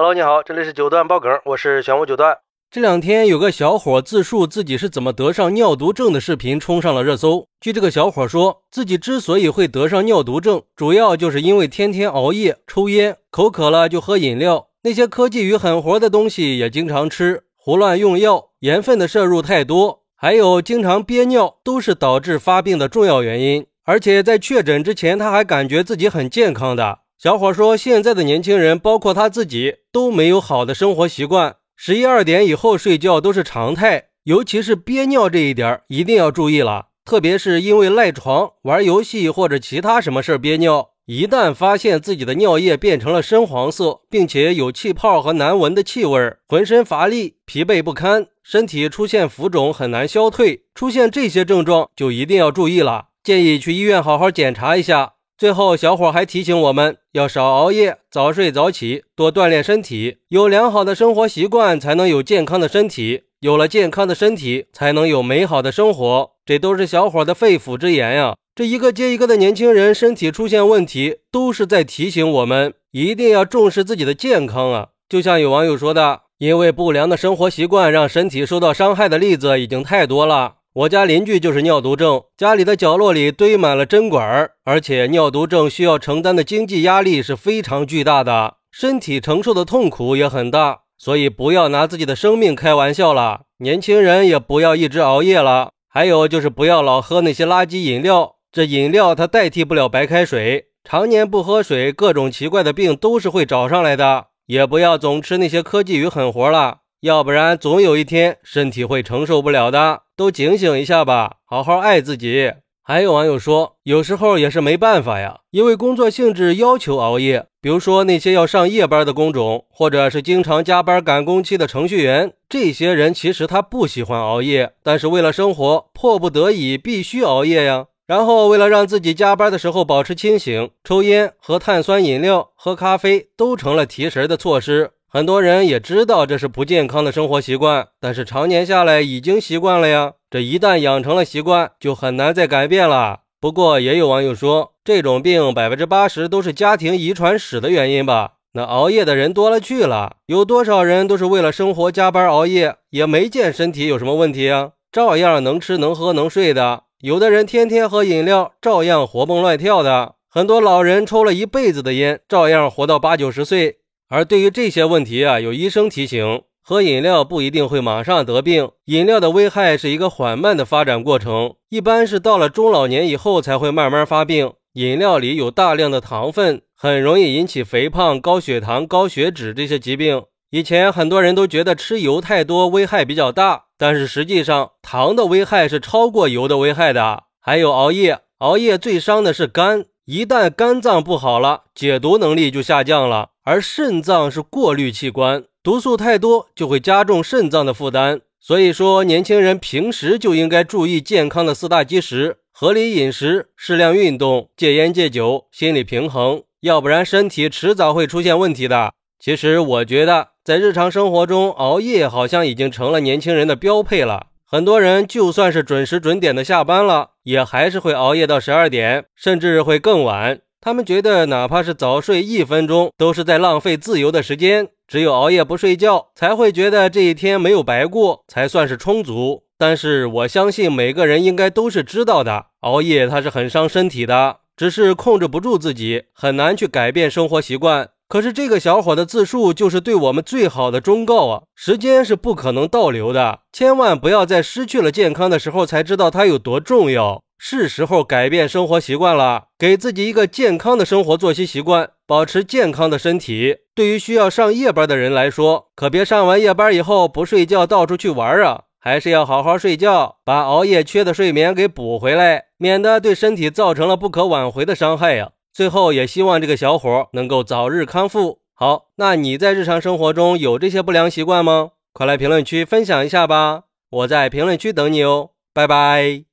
Hello，你好，这里是九段爆梗，我是玄武九段。这两天有个小伙自述自己是怎么得上尿毒症的视频冲上了热搜。据这个小伙说，自己之所以会得上尿毒症，主要就是因为天天熬夜、抽烟，口渴了就喝饮料，那些科技与狠活的东西也经常吃，胡乱用药，盐分的摄入太多，还有经常憋尿，都是导致发病的重要原因。而且在确诊之前，他还感觉自己很健康的。小伙说：“现在的年轻人，包括他自己，都没有好的生活习惯，十一二点以后睡觉都是常态。尤其是憋尿这一点，一定要注意了。特别是因为赖床、玩游戏或者其他什么事憋尿，一旦发现自己的尿液变成了深黄色，并且有气泡和难闻的气味，浑身乏力、疲惫不堪，身体出现浮肿很难消退，出现这些症状就一定要注意了，建议去医院好好检查一下。”最后，小伙还提醒我们要少熬夜，早睡早起，多锻炼身体。有良好的生活习惯，才能有健康的身体；有了健康的身体，才能有美好的生活。这都是小伙的肺腑之言呀！这一个接一个的年轻人身体出现问题，都是在提醒我们一定要重视自己的健康啊！就像有网友说的：“因为不良的生活习惯让身体受到伤害的例子已经太多了。”我家邻居就是尿毒症，家里的角落里堆满了针管儿，而且尿毒症需要承担的经济压力是非常巨大的，身体承受的痛苦也很大，所以不要拿自己的生命开玩笑了。年轻人也不要一直熬夜了，还有就是不要老喝那些垃圾饮料，这饮料它代替不了白开水，常年不喝水，各种奇怪的病都是会找上来的。也不要总吃那些科技与狠活了。要不然，总有一天身体会承受不了的。都警醒一下吧，好好爱自己。还有网友说，有时候也是没办法呀，因为工作性质要求熬夜。比如说那些要上夜班的工种，或者是经常加班赶工期的程序员，这些人其实他不喜欢熬夜，但是为了生活，迫不得已必须熬夜呀。然后为了让自己加班的时候保持清醒，抽烟、喝碳酸饮料、喝咖啡都成了提神的措施。很多人也知道这是不健康的生活习惯，但是常年下来已经习惯了呀。这一旦养成了习惯，就很难再改变了。不过也有网友说，这种病百分之八十都是家庭遗传史的原因吧？那熬夜的人多了去了，有多少人都是为了生活加班熬夜，也没见身体有什么问题啊，照样能吃能喝能睡的。有的人天天喝饮料，照样活蹦乱跳的。很多老人抽了一辈子的烟，照样活到八九十岁。而对于这些问题啊，有医生提醒：喝饮料不一定会马上得病，饮料的危害是一个缓慢的发展过程，一般是到了中老年以后才会慢慢发病。饮料里有大量的糖分，很容易引起肥胖、高血糖、高血脂这些疾病。以前很多人都觉得吃油太多危害比较大，但是实际上糖的危害是超过油的危害的。还有熬夜，熬夜最伤的是肝。一旦肝脏不好了，解毒能力就下降了。而肾脏是过滤器官，毒素太多就会加重肾脏的负担。所以说，年轻人平时就应该注意健康的四大基石：合理饮食、适量运动、戒烟戒酒、心理平衡。要不然，身体迟早会出现问题的。其实，我觉得在日常生活中，熬夜好像已经成了年轻人的标配了。很多人就算是准时准点的下班了，也还是会熬夜到十二点，甚至会更晚。他们觉得哪怕是早睡一分钟，都是在浪费自由的时间。只有熬夜不睡觉，才会觉得这一天没有白过，才算是充足。但是我相信每个人应该都是知道的，熬夜它是很伤身体的，只是控制不住自己，很难去改变生活习惯。可是这个小伙的自述就是对我们最好的忠告啊！时间是不可能倒流的，千万不要在失去了健康的时候才知道它有多重要。是时候改变生活习惯了，给自己一个健康的生活作息习惯，保持健康的身体。对于需要上夜班的人来说，可别上完夜班以后不睡觉，到处去玩啊！还是要好好睡觉，把熬夜缺的睡眠给补回来，免得对身体造成了不可挽回的伤害呀。最后也希望这个小伙能够早日康复。好，那你在日常生活中有这些不良习惯吗？快来评论区分享一下吧，我在评论区等你哦，拜拜。